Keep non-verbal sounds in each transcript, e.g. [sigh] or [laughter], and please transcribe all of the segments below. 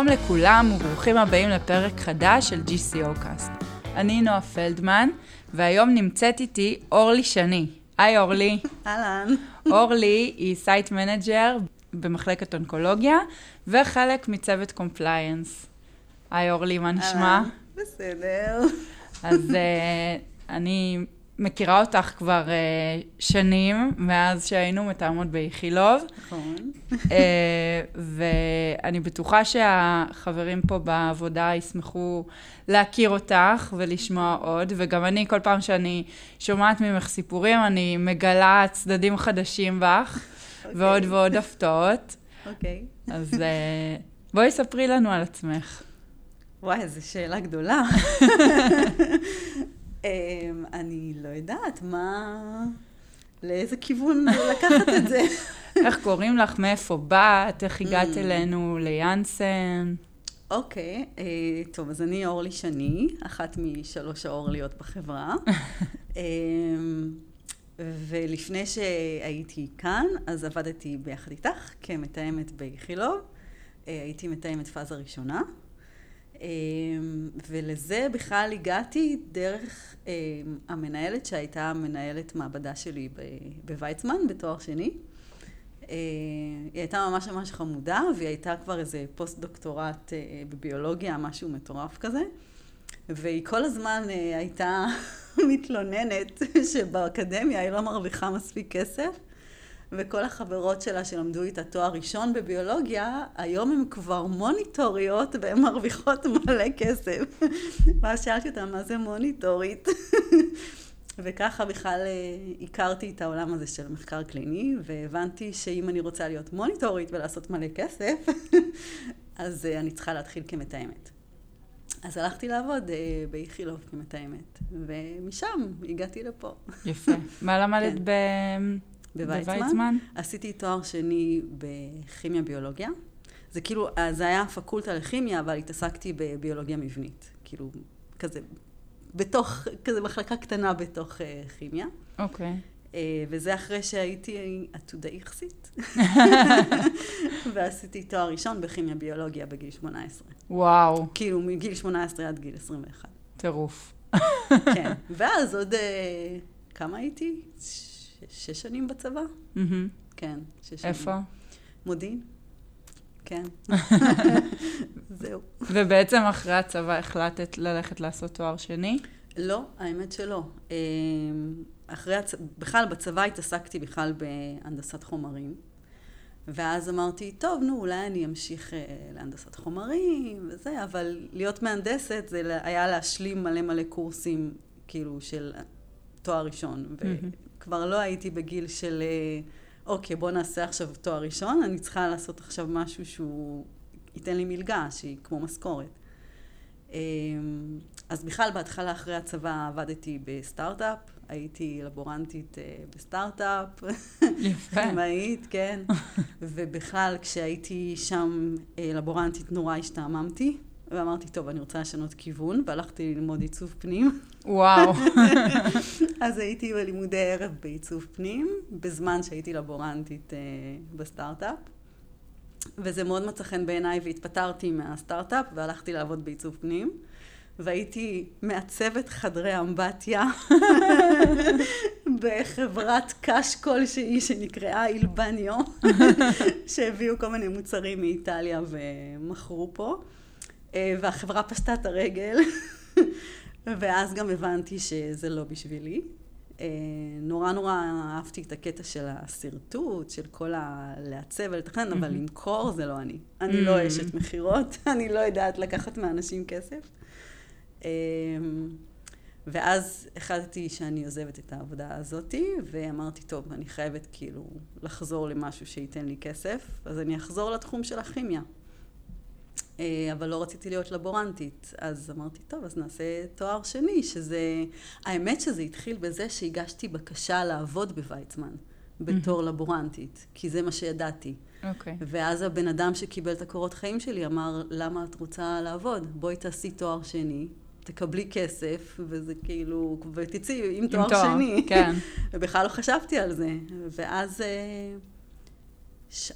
שלום לכולם וברוכים הבאים לפרק חדש של GCO Cast. אני נועה פלדמן, והיום נמצאת איתי אורלי שני. היי אורלי. אהלן. אורלי היא site manager במחלקת אונקולוגיה, וחלק מצוות compliance. היי אורלי, מה נשמע? בסדר. אז אה, אני מכירה אותך כבר אה, שנים, מאז שהיינו מתאמות באיכילוב. נכון. uh, ואני בטוחה שהחברים פה בעבודה ישמחו להכיר אותך ולשמוע עוד, וגם אני, כל פעם שאני שומעת ממך סיפורים, אני מגלה צדדים חדשים בך, אוקיי. ועוד ועוד הפתעות. אוקיי. אז uh, בואי ספרי לנו על עצמך. וואי, איזו שאלה גדולה. [laughs] אמ, אני לא יודעת מה... לאיזה כיוון לקחת את זה. [laughs] איך קוראים לך? מאיפה באת? איך הגעת Mm. אלינו ליאנסן? אוקיי, אה, טוב, אז אני אורלי שני, אחת משלוש האורליות בחברה. [laughs] אמ, ולפני שהייתי כאן, אז עבדתי ביחד איתך כמתאמת באיכילוב. אה, הייתי מתאמת פאזה ראשונה. אמ, ולזה בכלל הגעתי דרך אמ, המנהלת שהייתה מנהלת מעבדה שלי בוויצמן בתואר שני. אה, היא הייתה ממש ממש חמודה, והיא הייתה כבר איזה פוסט דוקטורט אה, בביולוגיה, משהו מטורף כזה. והיא כל הזמן אה, הייתה [laughs] מתלוננת [laughs] שבאקדמיה היא לא מרוויחה מספיק כסף, וכל החברות שלה שלמדו איתה תואר ראשון בביולוגיה, היום הן כבר מוניטוריות והן מרוויחות מלא כסף. [laughs] ואז שאלתי אותה, מה זה מוניטורית? [laughs] וככה בכלל אה, הכרתי את העולם הזה של מחקר קליני, והבנתי שאם אני רוצה להיות מוניטורית ולעשות מלא כסף, [laughs] אז אה, אני צריכה להתחיל כמתאמת. אז הלכתי לעבוד אה, באיכילוב כמתאמת, ומשם הגעתי לפה. יפה. מה למדת כן. בוויצמן. בוויצמן? עשיתי תואר שני בכימיה ביולוגיה. זה כאילו, אה, זה היה פקולטה לכימיה, אבל התעסקתי בביולוגיה מבנית. כאילו, כזה, בתוך, כזה מחלקה קטנה בתוך אה, כימיה. אוקיי. אה, וזה אחרי שהייתי עתודה איכסית. [laughs] ועשיתי תואר ראשון בכימיה ביולוגיה בגיל 18. וואו, כאילו, מגיל 18 עד גיל 21. טירוף. כן. ואז עוד, אה, כמה הייתי? שש שנים בצבא? כן, שש שנים. איפה? מודיעין. כן. [laughs] זהו. ובעצם אחרי הצבא החלטת ללכת לעשות תואר שני? לא, האמת שלא. אמ, אחרי הצ... בכלל, בצבא התעסקתי בכלל בהנדסת חומרים. ואז אמרתי, טוב, נו, אולי אני אמשיך אה, להנדסת חומרים וזה, אבל להיות מהנדסת זה היה להשלים מלא מלא קורסים, כאילו, של תואר ראשון. וכבר לא הייתי בגיל של, אה, אוקיי, בוא נעשה עכשיו תואר ראשון, אני צריכה לעשות עכשיו משהו שהוא ייתן לי מלגה, שהיא כמו משכורת. אמ, אז בכלל, בהתחלה אחרי הצבא עבדתי בסטארט-אפ, הייתי לבורנטית אה, בסטארט-אפ, יפה. כימאית, כן. [laughs] ובכלל, כשהייתי שם אה, לבורנטית, נורא השתעממתי, ואמרתי, טוב, אני רוצה לשנות כיוון, והלכתי ללמוד עיצוב פנים. וואו. [laughs] אז הייתי בלימודי ערב בעיצוב פנים, בזמן שהייתי לבורנטית אה, בסטארט-אפ. וזה מאוד מצא חן בעיניי, והתפטרתי מהסטארט-אפ, והלכתי לעבוד בעיצוב פנים. והייתי מעצבת חדרי אמבטיה [laughs] בחברת קש כלשהי שנקראה אילבניו, [laughs] שהביאו כל מיני מוצרים מאיטליה ומכרו פה. אה, והחברה פשטה את הרגל, [laughs] ואז גם הבנתי שזה לא בשבילי. אה, נורא נורא אהבתי את הקטע של השרטוט, של כל ה... לעצב ולתכנן, אבל מהמם. למכור זה לא אני. אני לא. אשת מכירות, [laughs] אני לא יודעת לקחת מאנשים כסף. אה, ואז החלטתי שאני עוזבת את העבודה הזאתי, ואמרתי, טוב, אני חייבת כאילו לחזור למשהו שייתן לי כסף, אז אני אחזור לתחום של הכימיה. אה, אבל לא רציתי להיות לבורנטית, אז אמרתי, טוב, אז נעשה תואר שני, שזה... האמת שזה התחיל בזה שהגשתי בקשה לעבוד בוויצמן, בתור לבורנטית, כי זה מה שידעתי. אוקיי. ואז הבן אדם שקיבל את הקורות חיים שלי אמר, למה את רוצה לעבוד? בואי תעשי תואר שני, תקבלי כסף, וזה כאילו, ותצאי עם תואר שני. כן. [laughs] ובכלל לא חשבתי על זה. ואז אה,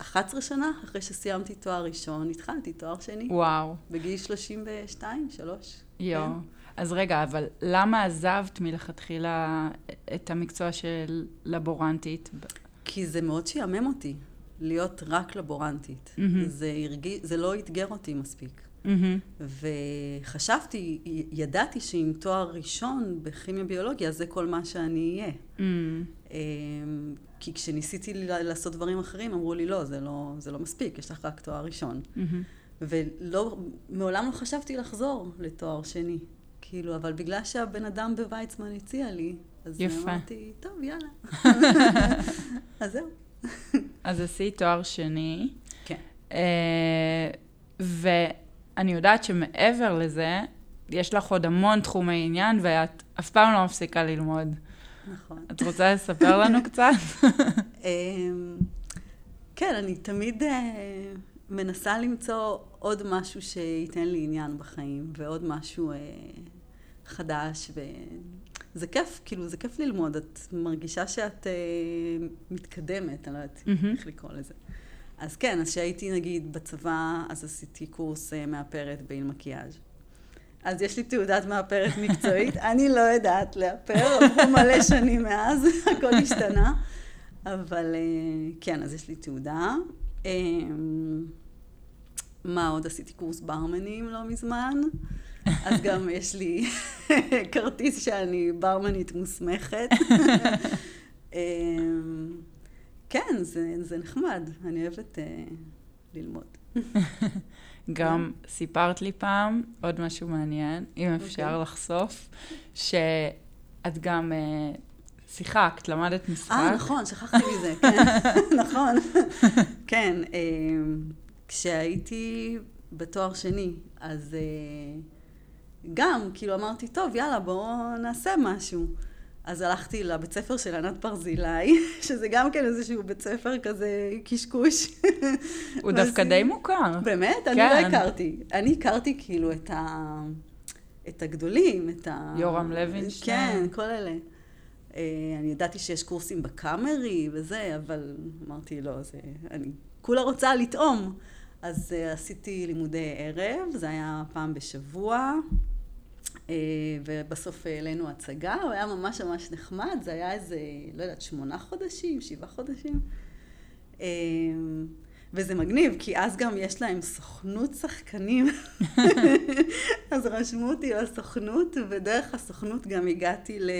11 שנה אחרי שסיימתי תואר ראשון, התחלתי תואר שני. וואו. בגיל 32, 3. יואו. כן. אז רגע, אבל למה עזבת מלכתחילה את המקצוע של לבורנטית? כי זה מאוד שיאמם אותי, להיות רק לבורנטית. Mm-hmm. זה, הרגיש, זה לא אתגר אותי מספיק. Mm-hmm. וחשבתי, ידעתי שעם תואר ראשון בכימיה ביולוגיה זה כל מה שאני אהיה. Mm-hmm. כי כשניסיתי לעשות דברים אחרים אמרו לי לא, זה לא, זה לא מספיק, יש לך רק תואר ראשון. Mm-hmm. ומעולם לא חשבתי לחזור לתואר שני. כאילו, אבל בגלל שהבן אדם בוויצמן הציע לי, אז יפה. אמרתי, טוב, יאללה. [laughs] אז זהו. אז עשית תואר שני. כן. אה, ואני יודעת שמעבר לזה, יש לך עוד המון תחומי עניין, ואת אף פעם לא מפסיקה ללמוד. נכון. את רוצה לספר לנו [laughs] קצת? אמ, כן, אני תמיד אה, מנסה למצוא עוד משהו שייתן לי עניין בחיים, ועוד משהו אה, חדש, וזה כיף, כאילו, זה כיף ללמוד. את מרגישה שאת מתקדמת, אני לא יודעת איך לקרוא לזה. אז כן, אז כשהייתי נגיד בצבא, אז עשיתי קורס uh, מאפרת באיל מקיאז'. אז יש לי תעודת מאפרת מקצועית, [laughs] אני לא יודעת לאפר, עברו מלא שנים מאז, [laughs] הכל השתנה. אבל uh, כן, אז יש לי תעודה. Um, מה עוד? עשיתי קורס ברמנים לא מזמן. אז גם יש לי [laughs] כרטיס שאני ברמנית מוסמכת. כן, זה, זה נחמד, אני אוהבת uh, ללמוד. [laughs] גם סיפרת לי פעם עוד משהו מעניין, אם אוקיי. אפשר okay. לחשוף, שאת גם uh, שיחקת, למדת משחק. אה, נכון, שכחתי מזה, כן, [laughs] נכון. [laughs] כן, uh, כשהייתי בתואר שני, אז uh, גם, כאילו אמרתי, טוב, יאללה, בואו נעשה משהו. אז הלכתי לבית ספר של ענת ברזילי, [laughs] שזה גם כן איזשהו בית ספר כזה קשקוש. הוא דווקא די מוכר. באמת? כן. אני לא כן. הכרתי. אני הכרתי כאילו את, ה... את הגדולים, את ה... יורם לוינשטיין. כן, כל אלה. אה, אני ידעתי שיש קורסים בקאמרי וזה, אבל אמרתי, לא, זה... אני כולה רוצה לטעום. אז uh, עשיתי לימודי ערב, זה היה פעם בשבוע. אה, ובסוף העלינו הצגה, הוא היה ממש ממש נחמד, זה היה איזה, לא יודעת, שמונה חודשים, שבעה חודשים. אה, וזה מגניב, כי אז גם יש להם סוכנות שחקנים. [laughs] אז רשמו אותי לסוכנות, ודרך הסוכנות גם הגעתי ל...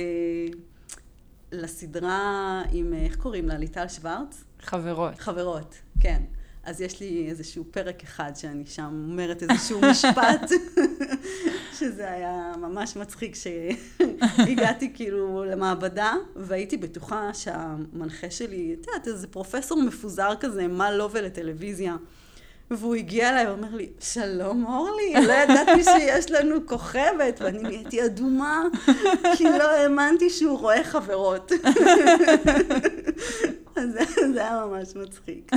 לסדרה עם, איך קוראים לה? ליטל שוורץ? חברות. חברות, כן. אז יש לי איזשהו פרק אחד שאני שם אומרת איזשהו משפט, [laughs] שזה היה ממש מצחיק שהגעתי כאילו למעבדה, והייתי בטוחה שהמנחה שלי, את יודעת, איזה פרופסור מפוזר כזה, מה לא ולטלוויזיה. והוא הגיע אליי ואומר לי, שלום אורלי, לא ידעתי שיש לנו כוכבת, ואני נהייתי אדומה, כי לא האמנתי שהוא רואה חברות. אז זה היה ממש מצחיק.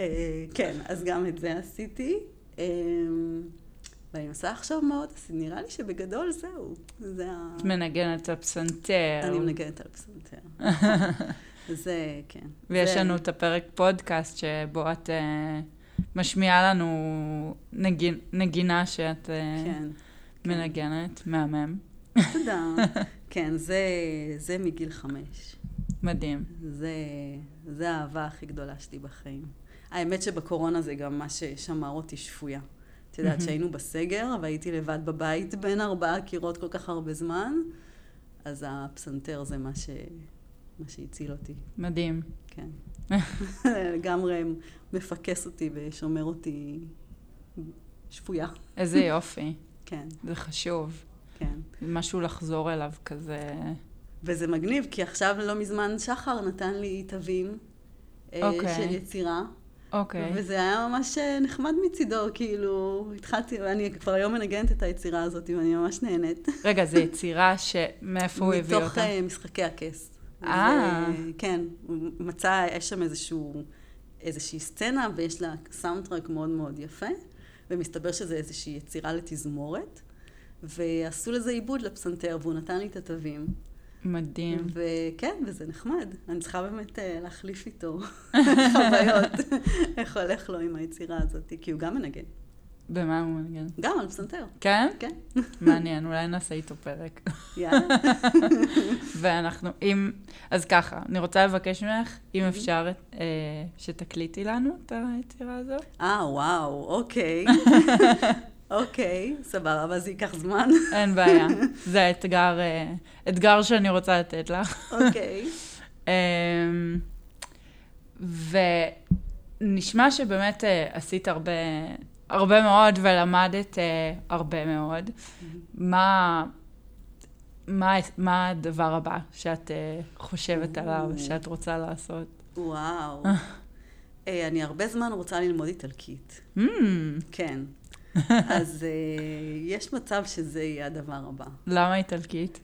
אה, כן, אז גם את זה עשיתי. ואני מנסה עכשיו מאוד, אז נראה לי שבגדול זהו. זה ה... את מנגנת על פסנתר. אני מנגנת על פסנתר. [laughs] זה, כן. ויש זה... לנו את הפרק פודקאסט שבו את uh, משמיעה לנו נגין, נגינה שאת uh, כן, מנגנת, כן. מהמם. תודה. [laughs] כן, זה, זה מגיל חמש. מדהים. זה, זה האהבה הכי גדולה שלי בחיים. האמת שבקורונה זה גם מה ששמר אותי שפויה. את יודעת, שהיינו בסגר והייתי לבד בבית בין ארבעה קירות כל כך הרבה זמן, אז הפסנתר זה מה, ש... מה שהציל אותי. מדהים. כן. [laughs] לגמרי מפקס אותי ושומר אותי שפויה. איזה יופי. כן. זה חשוב. כן. משהו לחזור אליו כזה. וזה מגניב, כי עכשיו לא מזמן שחר נתן לי תווים okay. אה, אוקיי. של יצירה. אוקיי. Okay. וזה היה ממש אה, נחמד מצידו, כאילו, התחלתי, ואני כבר היום מנגנת את היצירה הזאת, ואני ממש נהנית. רגע, זו יצירה שמאיפה הוא הביא אותה? מתוך אה, משחקי הכס. אה. כן, הוא מצא, יש שם איזשהו, איזושהי סצנה, ויש לה סאונדטרק מאוד מאוד יפה, ומסתבר שזה איזושהי יצירה לתזמורת, ועשו לזה עיבוד לפסנתר, והוא נתן לי את התווים. מדהים. וכן, וזה נחמד. אני צריכה באמת אה, להחליף איתו [laughs] חוויות, איך הולך לו עם היצירה הזאת, כי הוא גם מנגן. במה הוא מנגן? גם על פסנתר. כן? כן. מעניין, אולי נעשה איתו פרק. יאללה. [laughs] ואנחנו, אם, אז ככה, אני רוצה לבקש ממך, אם אפשר, אה, שתקליטי לנו את היצירה הזאת. אה, וואו, אוקיי. [laughs] אוקיי, סבבה, אבל זה ייקח זמן. אין בעיה. [laughs] זה האתגר, אה, אתגר שאני רוצה לתת לך. אוקיי. [laughs] אמ, ונשמע שבאמת אה, עשית הרבה, הרבה מאוד ולמדת אה, הרבה מאוד. מה, מה, מה הדבר הבא שאת חושבת עליו, שאת רוצה לעשות? וואו. אני הרבה זמן רוצה ללמוד איטלקית. Mm, כן. אז אה, יש מצב שזה יהיה הדבר הבא. למה איטלקית?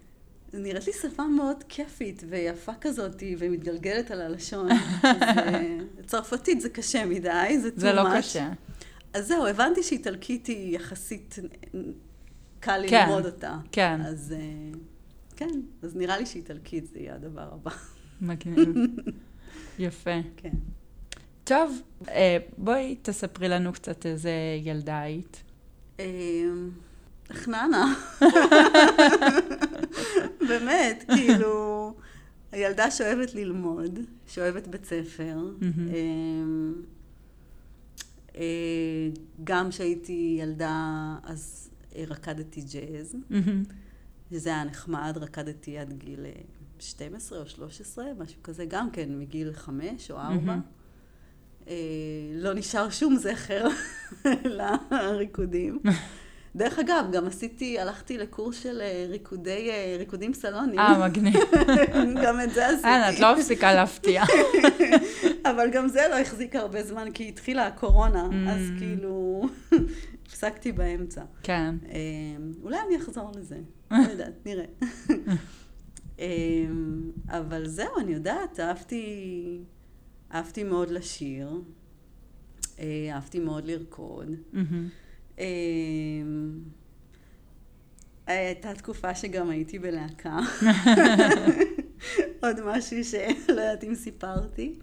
נראית לי שפה מאוד כיפית ויפה כזאת, ומתגלגלת על הלשון. [laughs] אז, אה, צרפתית זה קשה מדי, זה too זה לא. קשה. אז זהו, הבנתי שאיטלקית היא יחסית קל כן, ללמוד אותה. כן. אז אה, כן, אז נראה לי שאיטלקית זה יהיה הדבר הבא. מגניב. [laughs] יפה. כן. טוב, אה, בואי תספרי לנו קצת איזה ילדה היית. אה, חננה. [laughs] באמת, כאילו, הילדה שאוהבת ללמוד, שאוהבת בית ספר. אה, גם כשהייתי ילדה, אז רקדתי ג'אז. שזה היה נחמד, רקדתי עד גיל אה, 12 או 13, משהו כזה, גם כן מגיל 5 או 4. אה, לא נשאר שום זכר [laughs] לריקודים. [laughs] דרך אגב, גם עשיתי, הלכתי לקורס של אה, ריקודי, אה, ריקודים סלונים. אה, מגניב. [laughs] גם את זה עשיתי. אה, את לא מפסיקה להפתיע. אבל גם זה לא החזיק הרבה זמן, כי התחילה הקורונה, Mm. אז כאילו הפסקתי באמצע. כן. אולי אני אחזור לזה, לא יודעת, נראה. אה, אבל זהו, אני יודעת, אהבתי, אהבתי מאוד לשיר, אה, אהבתי מאוד לרקוד. אה, הייתה תקופה שגם הייתי בלהקה. [laughs] עוד משהו שלא יודעת אם סיפרתי.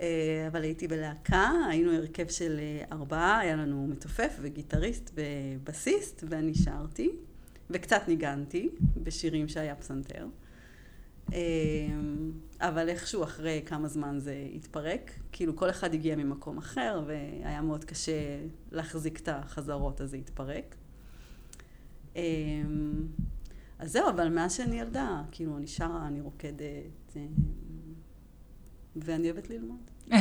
אה, אבל הייתי בלהקה, היינו הרכב של אה, ארבעה, היה לנו מתופף וגיטריסט ובסיסט, ואני שרתי, וקצת ניגנתי בשירים שהיה פסנתר. אבל איכשהו אחרי כמה זמן זה התפרק, כאילו כל אחד הגיע ממקום אחר, והיה מאוד קשה להחזיק את החזרות, אז זה התפרק. אה, אז זהו, אבל מאז שאני ילדה, כאילו, אני שרה, אני רוקדת, אה, ואני אוהבת ללמוד. [laughs]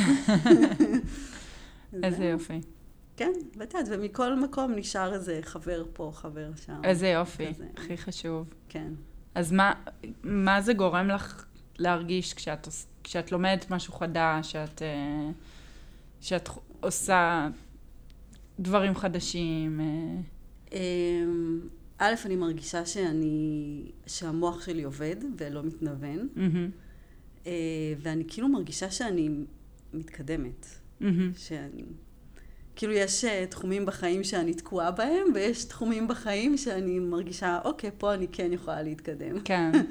איזה. יופי. כן, יודעת, ומכל מקום נשאר איזה חבר פה, חבר שם. איזה יופי. כזה. הכי חשוב. כן. אז מה, מה זה גורם לך להרגיש כשאת, כשאת לומדת משהו חדש, שאת, אה, שאת עושה דברים חדשים? אה, אמ, א', אני מרגישה שאני, שהמוח שלי עובד ולא מתנוון, אה, ואני כאילו מרגישה שאני מתקדמת. מהמם. שאני... כאילו יש תחומים בחיים שאני תקועה בהם, ויש תחומים בחיים שאני מרגישה, אוקיי, פה אני כן יכולה להתקדם. כן. [laughs]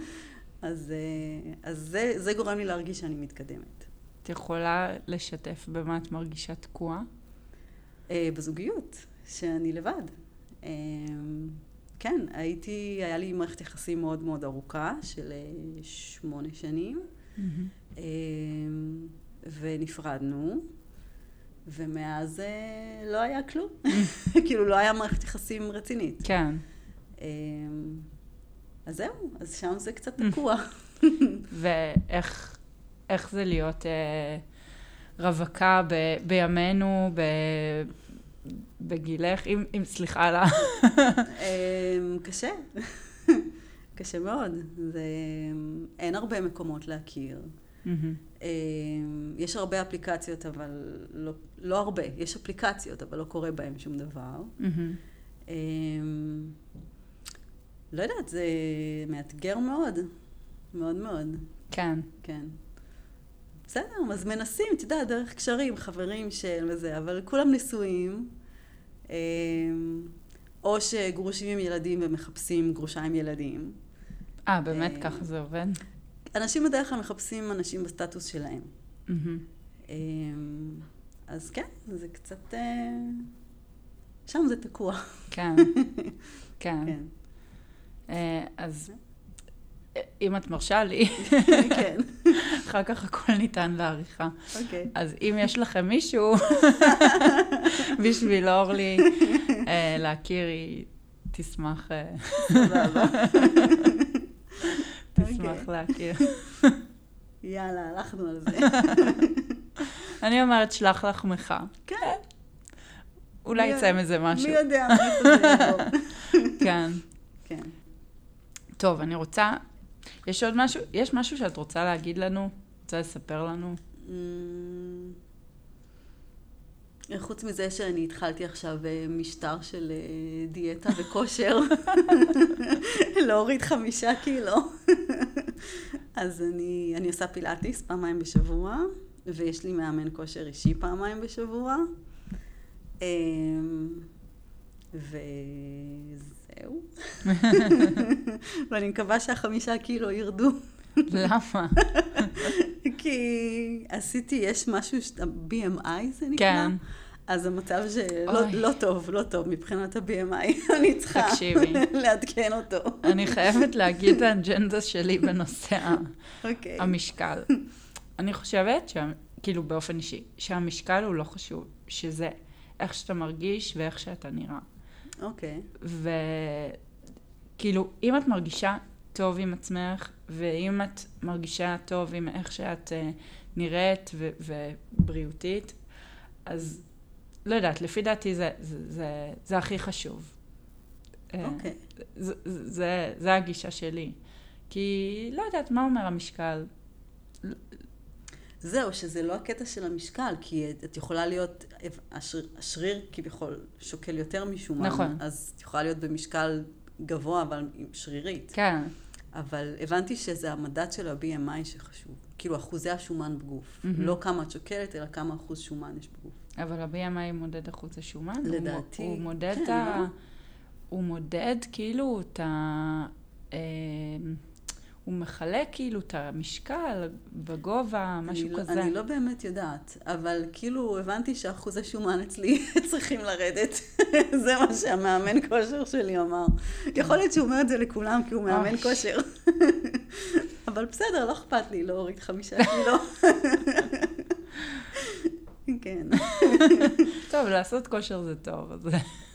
אז, אה, אז זה, זה גורם לי להרגיש שאני מתקדמת. את יכולה לשתף במה את מרגישה תקועה? אה, בזוגיות, שאני לבד. אה, כן, הייתי, היה לי מערכת יחסים מאוד מאוד ארוכה של שמונה שנים. אה, ונפרדנו, ומאז לא היה כלום. [laughs] כאילו, לא היה מערכת יחסים רצינית. כן. אז זהו, אז שם זה קצת [laughs] תקוע. ואיך איך זה להיות אה, רווקה ב, בימינו, ב, בגילך, אם, אם סליחה על ה... [laughs] אה, קשה. [laughs] קשה מאוד. זה, אין הרבה מקומות להכיר. אה, יש הרבה אפליקציות, אבל לא, לא הרבה. יש אפליקציות, אבל לא קורה בהן שום דבר. לא יודעת, זה מאתגר מאוד. מאוד מאוד, כן. כן. בסדר, אז מנסים, את יודעת, דרך קשרים, חברים של וזה, אבל כולם נשואים. אה, או שגרושים עם ילדים ומחפשים גרושה עם ילדים. אה, באמת אה, ככה זה עובד? אנשים בדרך כלל מחפשים אנשים בסטטוס שלהם. אה, אז כן, זה קצת... אה, שם זה תקוע. כן, [laughs] כן. כן. אה, אז אה, אם את מרשה לי, [laughs] כן, אחר כך הכל ניתן לעריכה. אוקיי. אז אם יש לכם מישהו [laughs] בשביל אורלי אה, להכיר, היא תשמח, אה, סבבה. [laughs] תשמח אוקיי. להכיר. יאללה, הלכנו על זה. אני אומרת, שלח לחמך. כן. אולי יצא מזה משהו. מי יודע מאיפה זה יבוא. כן. כן. טוב, אני רוצה... יש עוד משהו? יש משהו שאת רוצה להגיד לנו? רוצה לספר לנו? אמ, חוץ מזה שאני התחלתי עכשיו אה, משטר של אה, דיאטה וכושר, [laughs] להוריד חמישה קילו. [laughs] אז אני, אני עושה פילאטיס פעמיים בשבוע, ויש לי מאמן כושר אישי פעמיים בשבוע. אמ, וזהו. [laughs] ואני מקווה שהחמישה קילו ירדו. למה? [laughs] כי עשיתי, יש משהו, ה-BMI זה נקרא? כן. אז המצב שלא. לא טוב, לא טוב מבחינת ה-BMI, [laughs] אני צריכה תקשיבי. לעדכן אותו. אני חייבת להגיד את האג'נדה שלי בנושא ה- אוקיי. המשקל. אני חושבת, שה- כאילו באופן אישי, שהמשקל הוא לא חשוב, שזה איך שאתה מרגיש ואיך שאתה נראה. אוקיי. וכאילו, אם את מרגישה טוב עם עצמך, ואם את מרגישה טוב עם איך שאת uh, נראית ו- ובריאותית, אז לא יודעת, לפי דעתי זה, זה, זה, זה הכי חשוב. אה, אוקיי. זה, זה, זה הגישה שלי. כי לא יודעת, מה אומר המשקל? זהו, שזה לא הקטע של המשקל, כי את יכולה להיות, השריר, השריר כביכול שוקל יותר משומן, נכון. אז את יכולה להיות במשקל גבוה, אבל שרירית. כן, אבל הבנתי שזה המדד של ה-BMI שחשוב. כאילו, אחוזי השומן בגוף. מהמם. לא כמה את שוקלת, אלא כמה אחוז שומן יש בגוף. אבל ה-BMI מודד אחוז השומן? הוא לדעתי, הוא מודד כן, ה... לא? הוא מודד כאילו את ה... אה, הוא מחלק כאילו את המשקל בגובה, משהו אני לא- כזה. אני לא באמת יודעת, אבל כאילו הבנתי שאחוזי שומן אצלי [laughs] צריכים לרדת. [laughs] זה מה שהמאמן כושר שלי אמר. יכול להיות שהוא אומר את זה לכולם כי הוא מאמן אוי. כושר. [laughs] אבל בסדר, לא אכפת לי להוריד חמישה קילו. כן, טוב, לעשות כושר זה טוב, אז...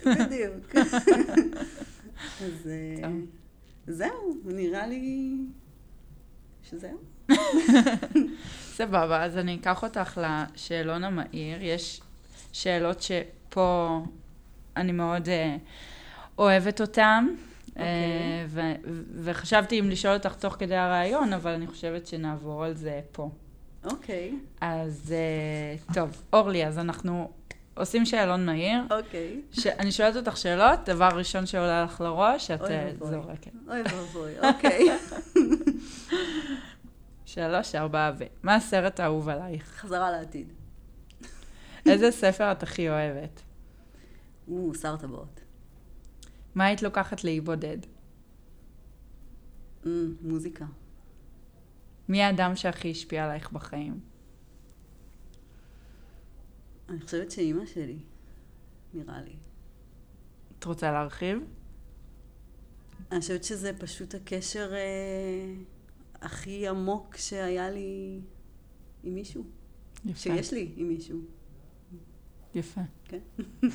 בדיוק. אז אה, טוב. זהו, נראה לי שזהו. [laughs] סבבה, אז אני אקח אותך לשאלון המהיר. יש שאלות שפה אני מאוד אה, אוהבת אותן. אוקיי. אה, ו- וחשבתי אם לשאול אותך תוך כדי הרעיון, אבל אני חושבת שנעבור על זה פה. אוקיי, אז אה, טוב, אורלי, אז אנחנו עושים שאלון מהיר. אוקיי. אני שואלת אותך שאלות, דבר ראשון שעולה לך לראש, את אה. זורקת. אוי ואבוי, [laughs] אוקיי. שלוש, ארבע ו... מה הסרט האהוב עלייך? חזרה לעתיד. איזה ספר את הכי אוהבת? או, שר טבעות. מה היית לוקחת לאי בודד? אמ, מוזיקה. מי האדם שהכי השפיע עלייך בחיים? אני חושבת שאימא שלי, נראה לי. את רוצה להרחיב? אני חושבת שזה פשוט הקשר אה, הכי עמוק שהיה לי עם מישהו. יפה. שיש לי עם מישהו. יפה. כן. [laughs]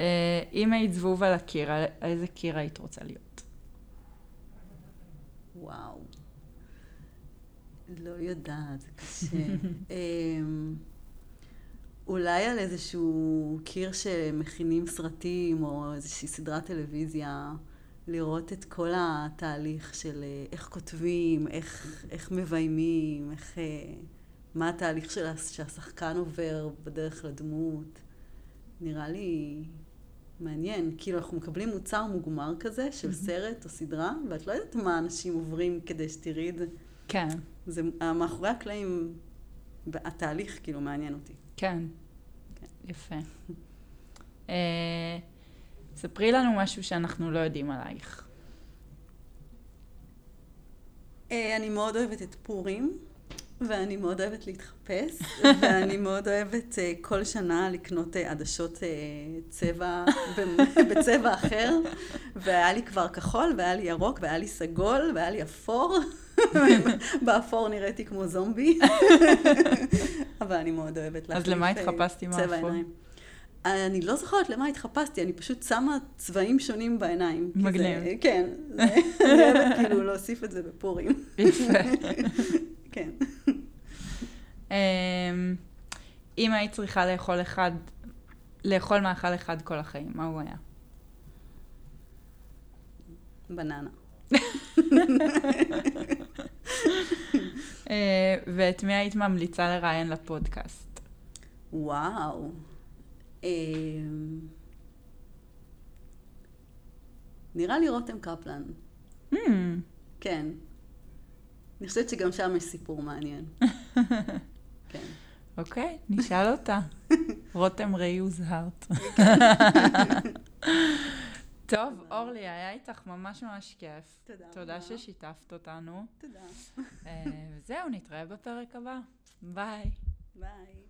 אה, אם היית זבוב על הקיר, על איזה קיר היית רוצה להיות? וואו. לא יודעת, קשה. [laughs] אולי על איזשהו קיר שמכינים סרטים או איזושהי סדרת טלוויזיה, לראות את כל התהליך של אה, איך כותבים, איך, איך מביימים, איך, אה, מה התהליך של, שהשחקן עובר בדרך לדמות. נראה לי מעניין. כאילו, אנחנו מקבלים מוצר מוגמר כזה של סרט או סדרה, ואת לא יודעת מה אנשים עוברים כדי שתראי את זה. כן, זה מאחורי הקלעים, התהליך כאילו מעניין אותי. כן. יפה. אה, ספרי לנו משהו שאנחנו לא יודעים עלייך. אה, אני מאוד אוהבת את פורים, ואני מאוד אוהבת להתחפש, [laughs] ואני מאוד אוהבת אה, כל שנה לקנות עדשות צבע, [laughs] בצבע אחר, והיה לי כבר כחול, והיה לי ירוק, והיה לי סגול, והיה לי אפור. [laughs] באפור נראיתי כמו זומבי, אבל אני מאוד אוהבת להחליף. אז למה התחפשתי מהאפור? אני לא זוכרת למה התחפשתי, אני פשוט שמה צבעים שונים בעיניים. מגניב. זה, כן, [laughs] אני אוהבת כאילו להוסיף את זה בפורים. [laughs] יפה. כן. אמ, אם היית צריכה לאכול אחד, לאכול מאכל אחד כל החיים, מה הוא היה? בננה. [laughs] אה, ואת מי היית ממליצה לראיין לפודקאסט? וואו. אמ, נראה לי רותם קפלן. Mm. כן. אני חושבת שגם שם יש סיפור מעניין. [laughs] כן. אוקיי, נשאל אותה. [laughs] רותם ראי הוזהרת. [laughs] טוב, אורלי, היה איתך ממש ממש כיף. תודה. תודה ששיתפת אותנו. תודה. אה, זהו, נתראה בפרק הבא. ביי. ביי.